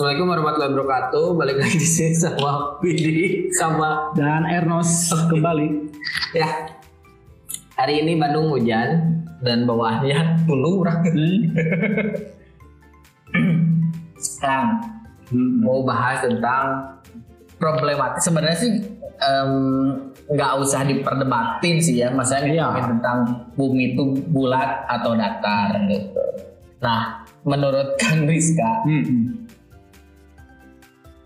Assalamualaikum warahmatullahi wabarakatuh. Balik lagi di sini sama Widi sama dan Ernos kembali. ya. Hari ini Bandung hujan dan bawahnya gunung orang. Sekarang mau bahas tentang problematik. Sebenarnya sih nggak usah diperdebatin sih ya, maksudnya Iya. tentang bumi itu bulat atau datar gitu. Nah, menurut Kang Rizka, Hmm.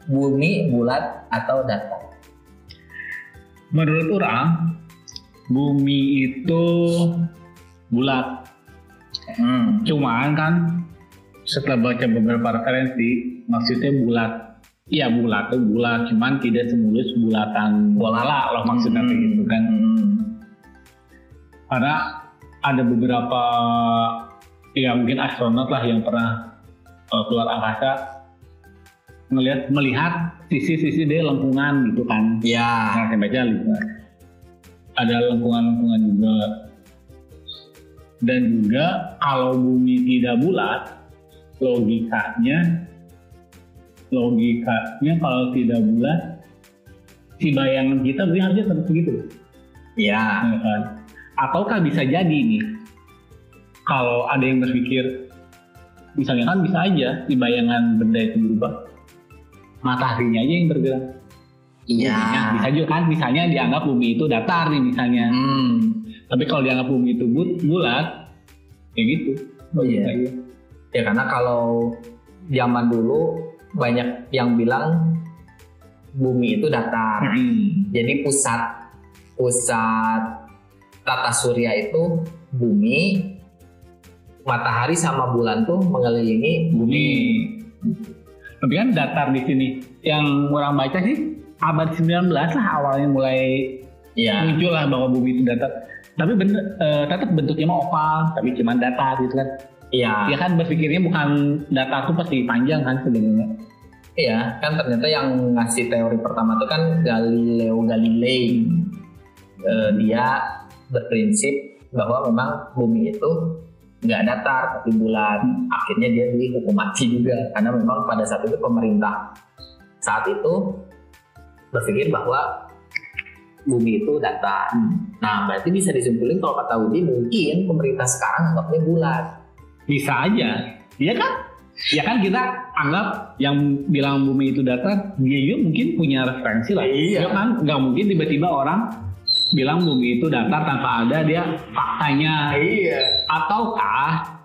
Bumi bulat atau datar? Menurut orang, bumi itu bulat. Hmm. Cuman kan setelah baca beberapa referensi, maksudnya bulat. Iya bulat tuh bulat, cuman tidak semulus bulatan bola loh maksudnya kayak gitu kan. Hmm. Karena ada beberapa ya mungkin astronot lah yang pernah uh, keluar angkasa ngelihat melihat sisi-sisi dia lengkungan gitu kan. Ya. Nah, saya baca lihat. Ada lengkungan-lengkungan juga. Dan juga kalau bumi tidak bulat, logikanya logikanya kalau tidak bulat si bayangan kita berarti harusnya tetap begitu Ya. ya kan? Ataukah bisa jadi nih kalau ada yang berpikir misalnya kan bisa aja di bayangan benda itu berubah mataharinya aja yang bergerak Iya. Bisa juga kan misalnya dianggap bumi itu datar nih misalnya Hmm. tapi kalau dianggap bumi itu bu- bulat kayak gitu Oh iya. Ya karena kalau zaman dulu banyak yang bilang bumi itu datar. Hmm. Jadi pusat pusat tata surya itu bumi, matahari sama bulan tuh mengelilingi bumi tapi kan datar di sini yang orang baca sih abad 19 lah awalnya mulai Ya. muncul lah bahwa bumi itu datar tapi bener eh, tetap bentuknya mah oval tapi cuma datar gitu kan Iya. dia kan berpikirnya bukan datar tuh pasti panjang kan sebenarnya Iya, kan ternyata yang ngasih teori pertama itu kan Galileo Galilei. Eh, dia berprinsip bahwa memang bumi itu nggak datar tapi bulat. Akhirnya dia dihukum mati juga karena memang pada saat itu pemerintah saat itu berpikir bahwa bumi itu datar. Nah, berarti bisa disimpulin kalau kata Widi mungkin pemerintah sekarang anggapnya bulat. bisa aja iya kan ya kan kita anggap yang bilang bumi itu datar dia juga mungkin punya referensi lah Iya. Ya kan nggak mungkin tiba-tiba orang bilang bumi itu datar tanpa ada dia faktanya Iya. Ataukah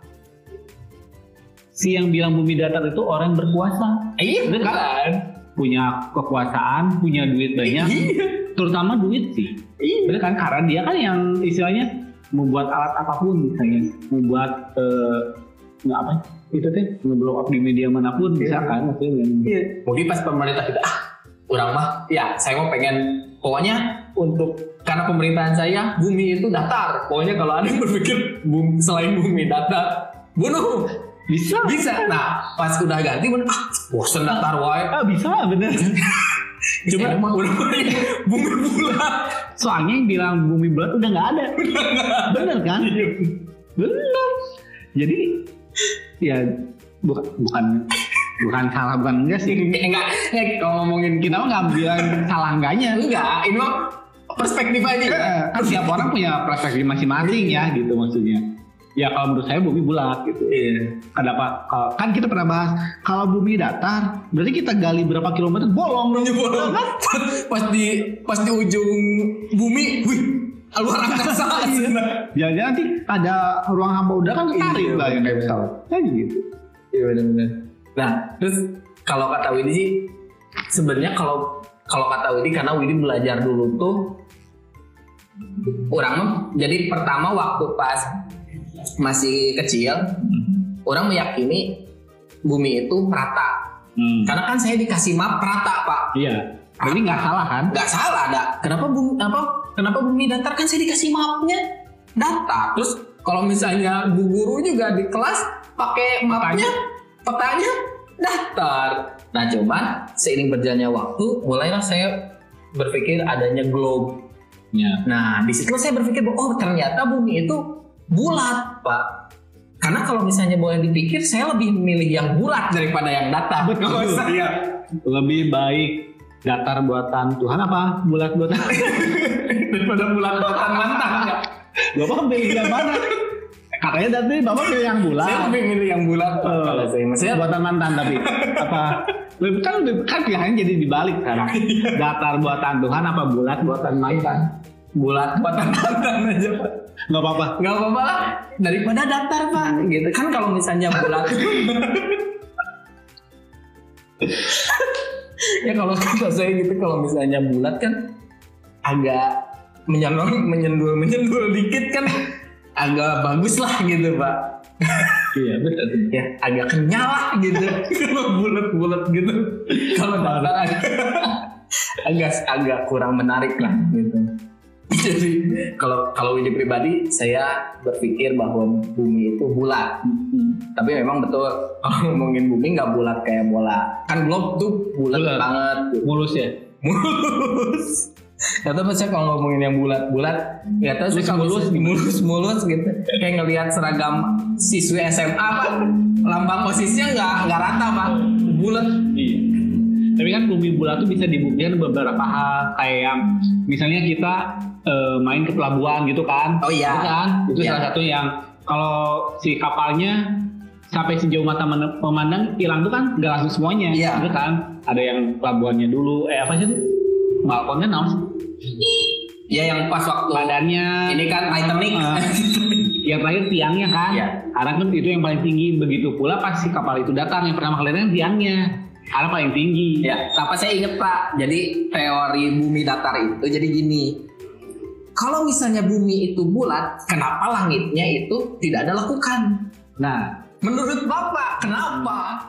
si yang bilang bumi datar itu orang berkuasa Iya, Bener kan? punya kekuasaan punya duit banyak Iya. terutama duit sih Iya. Bener kan karena dia kan yang istilahnya membuat alat apa pun misalnya membuat eh, nggak apa itu teh ngeblow up di media mana pun bisa Iya. kan maksudnya Iya. Mungkin pas pemerintah kita ah orang mah ya saya mau pengen pokoknya untuk karena pemerintahan saya bumi itu datar. Pokoknya kalau ada yang berpikir bumi, selain bumi datar bunuh. Bisa. Bisa. Nah pas udah ganti bener ah bosen datar wae. ah bisa bener. Cuma emang. udah bumi bulat. soalnya yang bilang bumi bulat udah nggak ada. Bener kan? Bener jadi ya bukan bukan bukan salah bukan enggak sih. Enggak, enggak kalau ngomongin kita mah nggak bilang salah enggaknya. Enggak. Ini mah perspektif aja. ya. Kan tiap orang punya perspektif masing-masing ya gitu maksudnya ya kalau menurut saya bumi bulat gitu Iya. kenapa kan kita pernah bahas kalau bumi datar berarti kita gali berapa kilometer bolong dong Bolong. pas di pas di ujung bumi, wih, luar angkasa. jangan nanti ada ruang hamba udara kan ketarik Iya, lah yang kayak pesawat kayak gitu Iya benar-benar. Nah, terus kalau kata Widi sih sebenarnya kalau kalau kata Widi karena Widi belajar dulu tuh orang jadi pertama waktu pas masih kecil orang meyakini bumi itu rata. Hmm. Karena kan saya dikasih map rata, Pak. iya. Berarti nggak salah kan? Nggak salah ada kenapa bumi apa kenapa bumi datar? Kan saya dikasih mapnya datar terus kalau misalnya bu guru juga di kelas pakai mapnya petanya datar. Nah cuman seiring berjalannya waktu mulailah saya berpikir adanya globe ya nah di situ saya berpikir bahwa oh ternyata bumi itu bulat pak Karena kalau misalnya boleh dipikir, saya lebih memilih yang bulat daripada yang datar. Betul. Saya Lebih baik datar buatan Tuhan apa bulat buatan? daripada bulat buatan mantan. ya. Bapak pilih yang mana? Katanya tadi Bapak pilih yang bulat. Saya lebih milih yang bulat. Oh. Kalau saya maksudnya buatan mantan tapi apa? Lebih kan lebih kan pilihannya jadi dibalik sekarang. Datar buatan Tuhan apa bulat buatan mantan? bulat buatan mantan aja Pak. Gak apa-apa. Gak apa-apa lah. Daripada datar pak. Gitu kan kalau misalnya bulat. ya kalau kata saya gitu kalau misalnya bulat kan agak menyendul menyendul menyendul dikit kan agak bagus lah gitu pak. Iya betul. Ya agak kenyal lah gitu. kalau bulat-bulat gitu. Kalau datar agak agak agak kurang menarik lah gitu. Jadi kalau kalau ini pribadi saya berpikir bahwa bumi itu bulat. Tapi memang betul kalau ngomongin bumi nggak bulat kayak bola. Kan globe tuh bulat Bulat. banget. Gitu. Mulus ya. Mulus. Gak tau saya kalau ngomongin yang bulat-bulat Gak tau sih Mulus, mulus, mulus gitu Kayak ngelihat seragam siswi SMA pak Lambang posisinya nggak nggak rata pak Bulat Iya. Tapi kan bumi bulat tuh bisa dibuktikan beberapa hal kayak misalnya kita eh, main ke pelabuhan gitu kan. Oh iya. Itu kan itu Iya. salah satu yang kalau si kapalnya sampai sejauh mata memandang hilang tuh kan nggak langsung semuanya Iya. gitu kan. Ada yang pelabuhannya dulu eh apa sih itu? Balkonnya naon? Ya yang pas waktu Badannya Ini kan Titanic Ah. yang terakhir tiangnya kan. Iya. Karena kan itu yang paling tinggi begitu pula pas si kapal itu datang yang pertama kali datang tiangnya. Karena paling tinggi. Ya, apa saya inget Pak. Jadi teori bumi datar itu jadi gini. Kalau misalnya bumi itu bulat, kenapa langitnya itu tidak ada lekukan? Nah, Menurut Bapak, kenapa?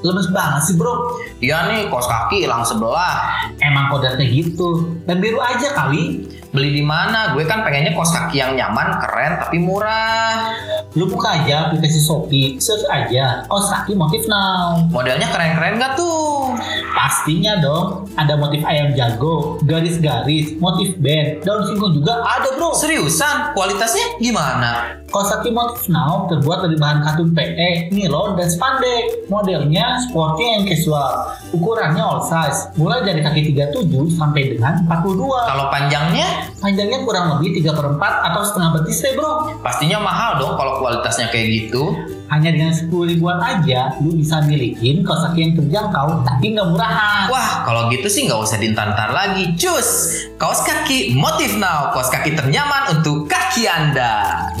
Lemes banget sih bro Iya nih, kos kaki hilang sebelah. Emang kodratnya gitu Dan biru aja kali Beli di mana? Gue kan pengennya kos kaki yang nyaman, keren, tapi murah. Lu buka aja aplikasi Shopee Search aja Kaos kaki motif now Modelnya keren-keren gak tuh? Pastinya dong Ada motif ayam jago Garis-garis Motif band Daun singkong juga ada bro Seriusan? Kualitasnya gimana? Kaki motif now terbuat dari bahan katun PE, nilon, dan spandek. Modelnya sporty and casual. Ukurannya all size, mulai dari kaki 37 sampai dengan 42. Kalau panjangnya, Panjangnya kurang lebih 3 per 4 atau setengah betis deh bro. pastinya mahal dong kalau kualitasnya kayak gitu. Hanya dengan 10 ribuan aja, lu bisa milikin kaos kaki yang terjangkau tapi nggak murahan. Wah, kalau gitu sih nggak usah dintar lagi. Cus! Kaos kaki Motif Now. Kaos kaki ternyaman untuk kaki Anda.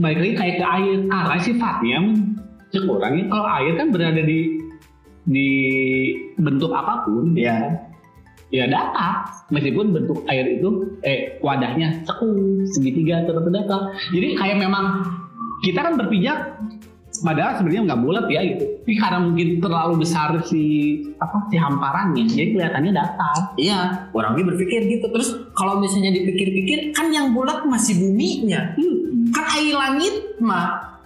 Balik lagi kayak ke air. Karena sifatnya cek orangnya kalau air kan berada di di bentuk apa pun. Ya. ya datar meskipun bentuk air itu eh wadahnya sekung segitiga atau datar jadi kayak memang kita kan berpijak padahal sebenarnya nggak bulat ya gitu tapi karena mungkin terlalu besar si apa si hamparannya jadi kelihatannya datar Iya, orang dia berpikir gitu. Terus kalau misalnya dipikir-pikir, kan yang bulat masih buminya. Kan air langit mah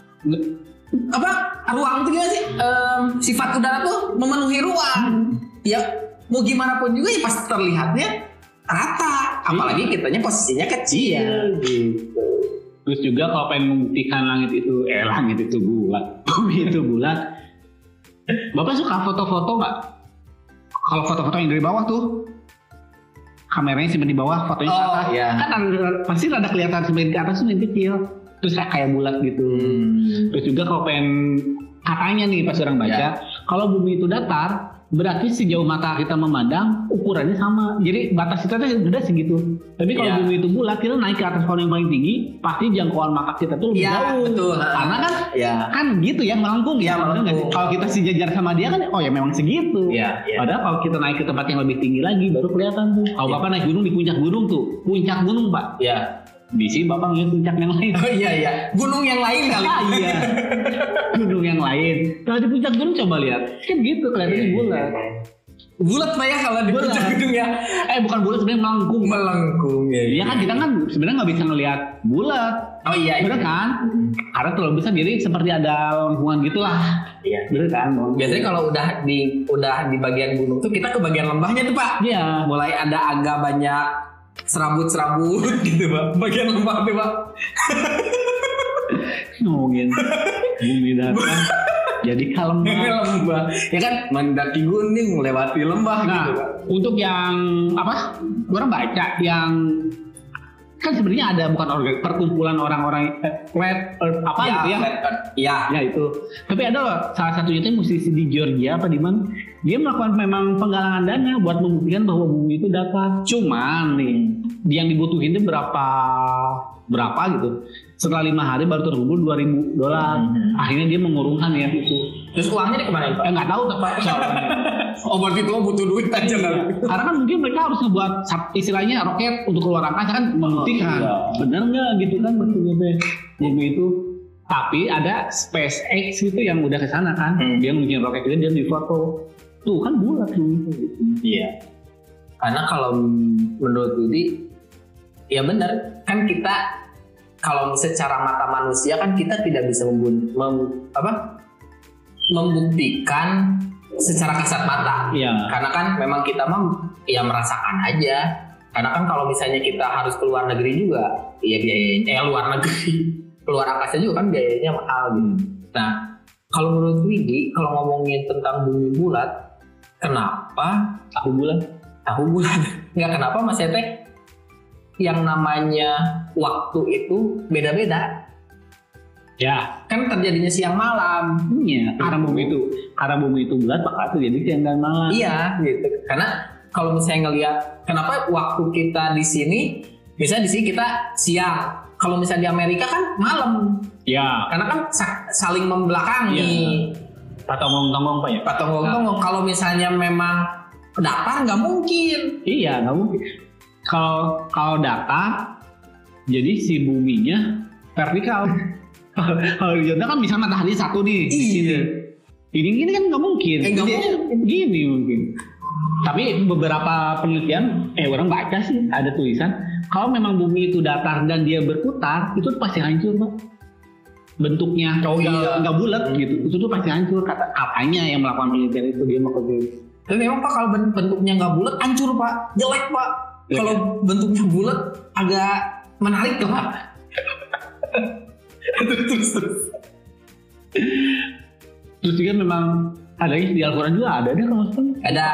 apa ruang itu gimana sih? Em, sifat udara tuh memenuhi ruang. Ya mau gimana pun juga ya pasti terlihatnya rata. Apalagi kitanya posisinya kecil. gitu. Terus juga kalau pengen membuktikan langit itu, eh langit itu bulat, bumi itu bulat. Bapak suka foto-foto nggak? Kalau foto-foto yang dari bawah tuh, kameranya simpen di bawah, fotonya ke Oh, atas. iya. Kan pasti ada kelihatan sebagian ke atas tuh kecil. Terus kayak, bulat gitu. Hmm. Terus juga kalau pengen katanya nih pas orang baca, kalau bumi itu datar, berarti sejauh mata kita memandang ukurannya sama. Jadi batas kita tuh udah segitu. Tapi kalau Iya. bumi itu bulat, kita naik ke atas pohon yang paling tinggi, pasti jangkauan mata kita tuh lebih Iya, jauh. betul. Karena kan Ya. kan gitu ya melengkung Iya, ya. Sih? melengkung. Kalau kita sejajar sama dia kan, oh ya memang segitu. Iya, iya. Padahal kalau kita naik ke tempat yang lebih tinggi lagi, baru kelihatan tuh. Kalau Iya. bapak naik gunung di puncak gunung tuh, puncak gunung pak. Ya. Di sini bapak ngeliat puncak yang lain. Oh iya iya. Gunung yang lain kali. Ah, iya. gunung yang lain. Kalau di puncak gunung coba lihat, kan gitu kelihatannya bulat. bulat pak ya kalau di Bulat. puncak gedung ya. Eh bukan bulat sebenarnya melengkung. Melengkung ya. Iya kan kita kan sebenarnya nggak bisa ngelihat bulat, Oh iya. bener kan? Karena terlalu besar jadi seperti ada lengkungan gitulah, Iya. bener kan? Biasanya kalau udah di udah di bagian gunung tuh kita ke bagian lembahnya tuh pak. Iya. Mulai ada agak banyak serabut-serabut gitu pak. Bagian lembah tuh pak. ngomongin bumi datar jadi kalem lembah. Ya kan mendaki gunung melewati lembah Nah, gitu pak. untuk yang apa? Orang baca yang kan sebenarnya ada bukan organ perkumpulan orang-orang eh, flat earth apa gitu ya. flat earth. Iya. Ya itu. Tapi ada loh salah satunya itu musisi di Georgia apa di mana? Dia melakukan memang penggalangan dana buat membuktikan bahwa bumi itu datar. Cuman nih, yang dibutuhin itu berapa berapa gitu. Setelah lima hari baru terkumpul 2000 dolar. Mhm. Akhirnya dia mengurungkan ya itu. Terus uangnya dikemanain pak? Eh nggak tahu soalnya. Oh berarti itu butuh duit aja kan? Karena kan mungkin mereka harus ngebuat istilahnya roket untuk keluar angkasa kan membuktikan. iya. Bener nggak gitu kan maksudnya deh. Bumi itu tapi ada SpaceX gitu yang udah ke sana kan. Hmm. Dia bikin roket itu dia di foto. Tuh kan bulat itu. Gitu. Iya. Karena kalau menurut Budi, ya benar kan kita kalau secara mata manusia kan kita tidak bisa membun, mem- apa, membuktikan secara kasat mata. Iya. Karena kan memang kita mah ya merasakan aja. Karena kan kalau misalnya kita harus keluar negeri juga, ya biayanya eh luar negeri, keluar angkasa juga kan biayanya mahal gitu. Nah, kalau menurut Widi, kalau ngomongin tentang bumi bulat, kenapa Tahu bulan. tahu bulat? Nggak kenapa Mas Ete? Yang namanya waktu itu beda-beda. Ya. Kan terjadinya siang malam. Iya. Karena bumi itu karena bumi itu bulat maka terjadi siang dan malam. Iya, gitu. Karena kalau misalnya ngelihat kenapa waktu kita di sini, misalnya di sini kita siang. Kalau misalnya di Amerika kan malam, Ya. karena kan sa- saling membelakangi. Iya. Patongong-tongong pak ya. Patong-tong, kalau misalnya memang datar nggak mungkin. Iya, nggak mungkin. Kalau kalau data, jadi si buminya vertikal. Jogja kan bisa matahari satu nih di Iya. sini. Ini gini kan nggak mungkin. Eh, nggak Jadi, Gini mungkin. Tapi beberapa penelitian, eh orang baca sih ada tulisan kalau memang bumi itu datar dan dia berputar, itu pasti hancur pak. Bentuknya Oh, iya. nggak bulat gitu, itu tuh pasti hancur. Kata katanya yang melakukan penelitian itu dia mau. Tapi memang pak kalau ben- bentuknya nggak bulat, hancur pak, jelek pak. Jelek, Kalau bentuknya bulat, agak menarik tuh pak. terus terus. Terus juga memang ada di Al-Quran juga ada deh kalau. Ada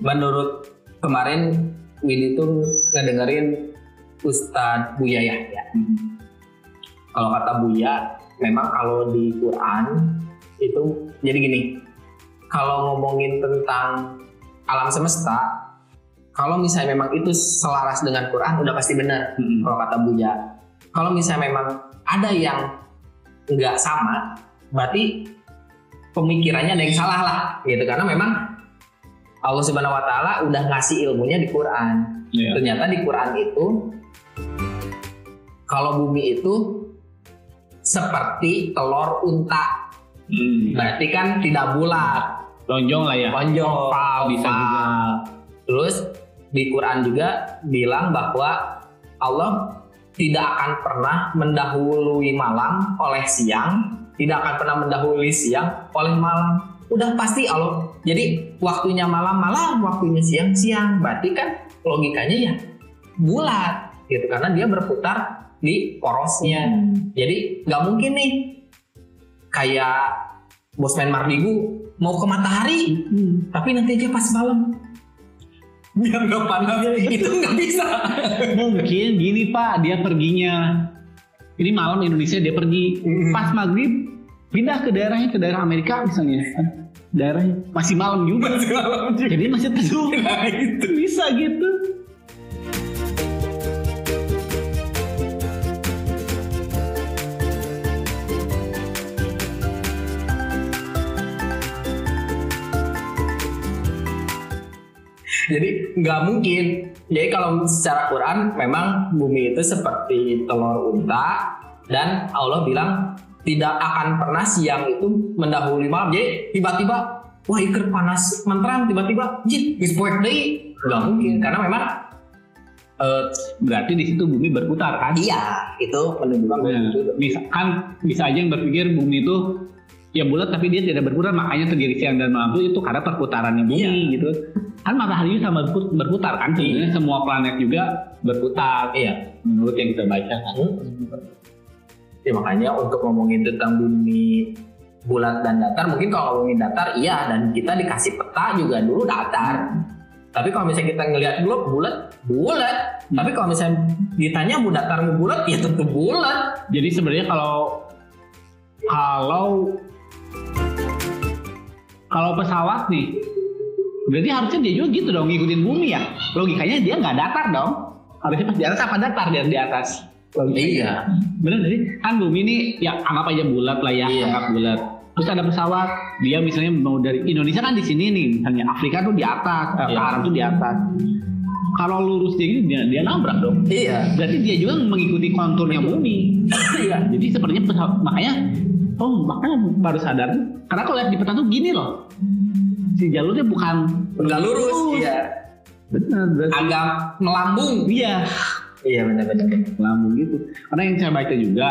menurut kemarin Widi tuh ngedengerin Ustadz Buya Yahya. Kalau kata Buya, memang kalau di Quran itu jadi gini. Kalau ngomongin tentang alam semesta, kalau misalnya memang itu selaras dengan Quran udah pasti benar. Hmm. Kalau kata Buya. Kalau misalnya memang ada yang nggak sama, berarti pemikirannya ada yang salah lah, gitu. Karena memang Allah Subhanahu Wa Taala udah ngasih ilmunya di Quran. Iya. Ternyata di Quran itu kalau bumi itu seperti telur unta, Hmm. berarti kan tidak bulat, Lonjong lah ya. lonjong, Oval bisa juga. Terus di Quran juga bilang bahwa Allah tidak akan pernah mendahului malam oleh siang, tidak akan pernah mendahului siang oleh malam. Udah pasti Allah. Jadi waktunya malam malam, waktunya siang siang. Berarti kan logikanya ya bulat gitu karena dia berputar di porosnya. Jadi nggak mungkin nih. Kayak Bosman Mardigu mau ke matahari Hmm. tapi nanti aja pas malam. Biar nggak panas itu nggak bisa. Mungkin gini Pak, dia perginya. Ini malam Indonesia dia pergi. Mm. pas maghrib pindah ke daerahnya ke daerah Amerika misalnya. Daerahnya masih malam juga. Masih malam juga. Jadi masih teduh. Nah itu. Bisa gitu jadi nggak mungkin. Jadi kalau secara Quran memang bumi itu seperti telur unta dan Allah bilang tidak akan pernah siang itu mendahului malam. Jadi tiba-tiba wah iker panas menterang tiba-tiba jit geus poek deui nggak mungkin karena memang eh, Berarti di situ bumi berputar kan? iya itu menunjukkan itu. Bisa, kan bisa aja yang berpikir bumi itu ya bulat tapi dia tidak berputar makanya terjadi siang dan malam itu itu karena perputarannya bumi Iya. gitu kan matahari juga sama berput- berputar kan sebenarnya semua planet juga berputar iya menurut yang kita baca kan Ya, makanya untuk ngomongin tentang bumi bulat dan datar, mungkin kalau ngomongin datar iya dan kita dikasih peta juga dulu datar. Tapi kalau misalnya kita ngelihat dulu bulat, bulat. Hmm. Tapi kalau misalnya ditanya mau datar mau bulat, ya tentu bulat. jadi sebenarnya kalau kalau kalau pesawat nih berarti harusnya dia juga gitu dong ngikutin bumi ya logikanya dia nggak datar dong harusnya pas di atas apa datar dia di atas Logikanya. Iya. bener jadi kan bumi ini ya anggap aja bulat lah ya Iya. anggap bulat terus ada pesawat dia misalnya mau dari Indonesia kan di sini nih misalnya Afrika tuh di atas eh, Iya. Arab tuh di atas kalau lurus dia gini dia, dia nabrak dong Iya. berarti dia juga mengikuti konturnya bumi Iya. jadi sepertinya pesawat makanya oh makanya baru sadar karena kalau lihat di peta tuh gini loh si jalurnya bukan Enggak lurus. Iya. benar berarti Agak melambung. iya Iya benar-benar. lambung gitu karena yang saya baca juga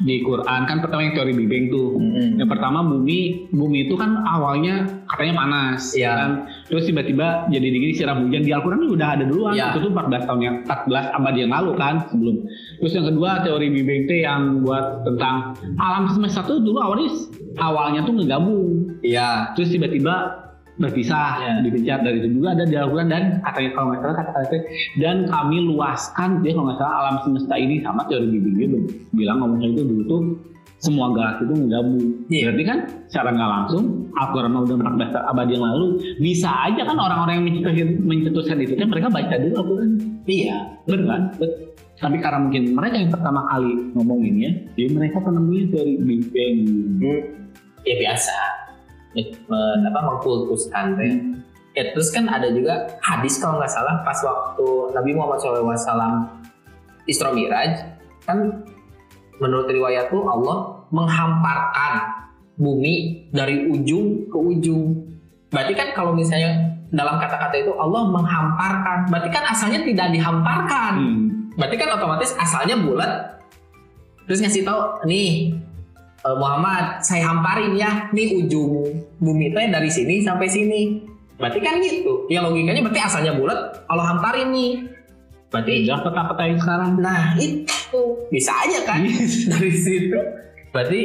di Quran kan pertama yang teori Big Bang tuh Mm-mm. yang pertama bumi bumi itu kan awalnya katanya panas Iya. kan terus tiba-tiba jadi dingin siram hujan di Al-Quran udah ada duluan Iya. itu tuh 14 tahun yang 14 abad yang lalu kan sebelum terus yang kedua teori Big Bang tuh yang buat tentang alam semesta tuh dulu awalnya awalnya tuh ngegabung Iya. terus tiba-tiba berpisah Iya. dipecat dari itu juga ada di Al-Quran dan katanya kalau nggak salah kata kata dan kami luaskan dia kalau nggak salah alam semesta ini sama teori Big Bang dia bilang ngomongnya itu dulu tuh semua galaksi itu menggabung Iya. berarti kan secara nggak langsung Al-Quran udah 14 abad yang lalu bisa aja kan orang-orang yang mencetuskan, mencetuskan itu kan mereka baca dulu Al-Quran Iya. benar kan tapi karena mungkin mereka yang pertama kali ngomongin ya jadi mereka penemunya dari Big Bang Hmm. Ya biasa. Men, apa mengkultuskan teh. Ya terus kan ada juga hadis kalau nggak salah pas waktu Nabi Muhammad SAW Isra Miraj kan menurut riwayat tuh Allah menghamparkan bumi dari ujung ke ujung. Berarti kan kalau misalnya dalam kata-kata itu Allah menghamparkan, berarti kan asalnya tidak dihamparkan. Hmm. Berarti kan otomatis asalnya bulat. Terus ngasih tahu nih eh, Muhammad, saya hamparin ya, nih ujung bumi teh dari sini sampai sini. Berarti kan gitu. Ya logikanya berarti asalnya bulat, Allah hamparin nih. Berarti Udah peta-peta yang sekarang nah itu bisa aja kan dari situ. Berarti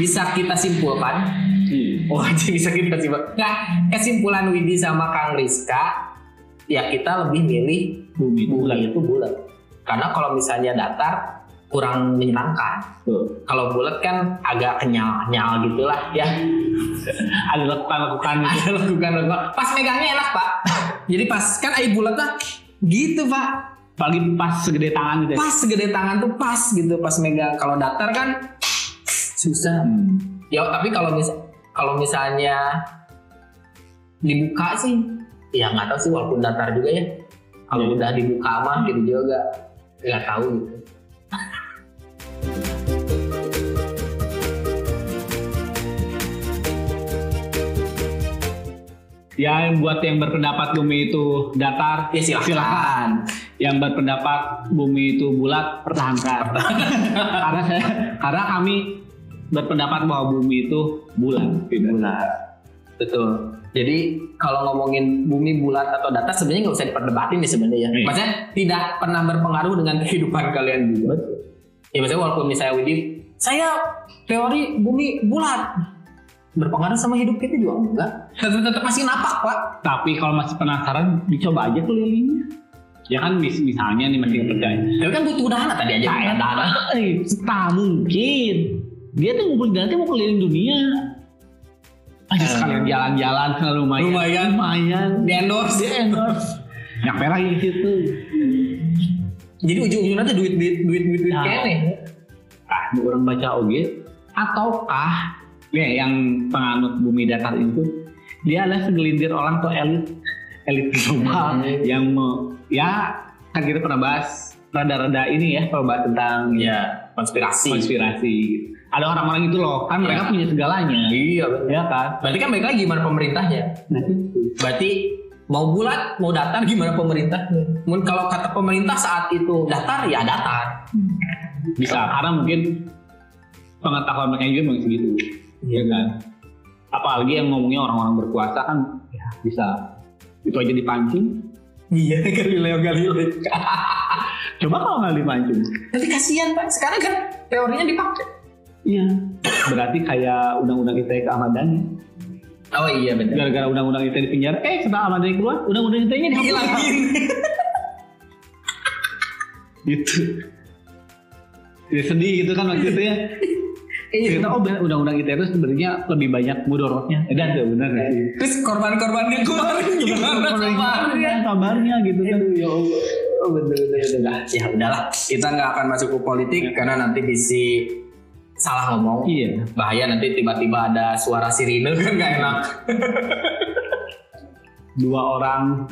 bisa kita simpulkan Oh, jadi bisa kita simpulkan. Nah, kesimpulan Widi sama Kang Rizka, ya kita lebih milih bumi bumi itu bulat. Karena kalau misalnya datar kurang menyenangkan. Kalau bulat kan agak kenyal-kenyal gitulah ya. ada lakukan-lakukan gitu. Ada lakukan lakukan. Pas megangnya enak pak. Jadi pas kan air bulat lah gitu pak. Apalagi pas segede tangan gitu ya. Pas segede tangan tuh pas gitu pas megang. Kalau datar kan susah. Hmm. Ya tapi kalau mis kalau misalnya dibuka sih, ya nggak tahu sih walaupun datar juga ya. Kalau Iya. udah dibuka mah gitu juga nggak tahu gitu. Ya buat yang berpendapat bumi itu datar, Ya silahkan. silakan. Yang berpendapat bumi itu bulat, pertahankan. karena saya, karena kami berpendapat bahwa bumi itu bulat. Bulat. Betul. Jadi kalau ngomongin bumi bulat atau datar sebenarnya nggak usah diperdebatin nih sebenarnya. Iya. Maksudnya tidak pernah berpengaruh dengan kehidupan kalian juga. Ya maksudnya walaupun misalnya Widi, saya teori bumi bulat berpengaruh sama hidup kita juga enggak. Tetap tetap masih napak pak. Tapi kalau masih penasaran, dicoba aja kelilingnya. Ya kan mis- misalnya nih masih percaya. Tapi kan butuh dana tadi aja. Nah, dana. Eh, tak mungkin. Dia tuh ngumpulin dana mau keliling dunia. Aja Eh. sekalian jalan-jalan ke lumayan. Lumayan. Lumayan. Di endorse. Dia endorse. Nyampe lagi di situ. Jadi ujung-ujungnya tuh duit duit duit duit duit Nah. kene. Ah, orang baca oge. Ataukah ya yang penganut bumi datar itu dia adalah segelintir orang atau elit elit global Hmm. yang mau ya kan kita pernah bahas rada-rada ini ya kalau bahas tentang ya konspirasi. konspirasi. Ada orang-orang itu loh, kan mereka Iya. punya segalanya. Iya, betul. Ya kan? Berarti kan lagi gimana pemerintahnya. Nah, itu. Berarti mau bulat, mau datar gimana pemerintahnya. Mungkin kalau kata pemerintah saat itu datar ya datar. bisa karena mungkin pengetahuan mereka juga masih segitu. Iya kan? Apalagi yang ngomongnya orang-orang berkuasa kan ya bisa itu aja dipancing. Iya, Galileo Galilei. Coba kalau nggak dipancing. Tapi kasihan Pak, sekarang kan teorinya dipakai. Iya. Berarti kayak undang-undang ITE ke Ahmad Dhani. Oh iya benar. Gara-gara undang-undang ITE di penjara, eh setelah Ahmad Dhani keluar, undang-undang ITE-nya dihapus. Hilangin. gitu. Ya sedih gitu kan waktu itu ya. Iya. Kita oh undang-undang ITE itu sebenarnya lebih banyak mudorotnya. Eh dan benar sih? Terus korban-korbannya kemarin gimana kabarnya? kabarnya gitu kan. Ya Allah. Oh bener bener bener. Ya udahlah, kita nggak akan masuk ke politik karena nanti bisa salah ngomong. Iya. Bahaya nanti tiba-tiba ada suara sirine kan nggak enak. Dua orang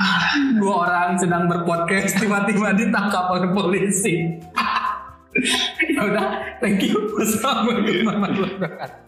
Dua orang sedang berpodcast tiba-tiba ditangkap oleh polisi. Ya udah, thank you. Wassalamualaikum warahmatullahi wabarakatuh.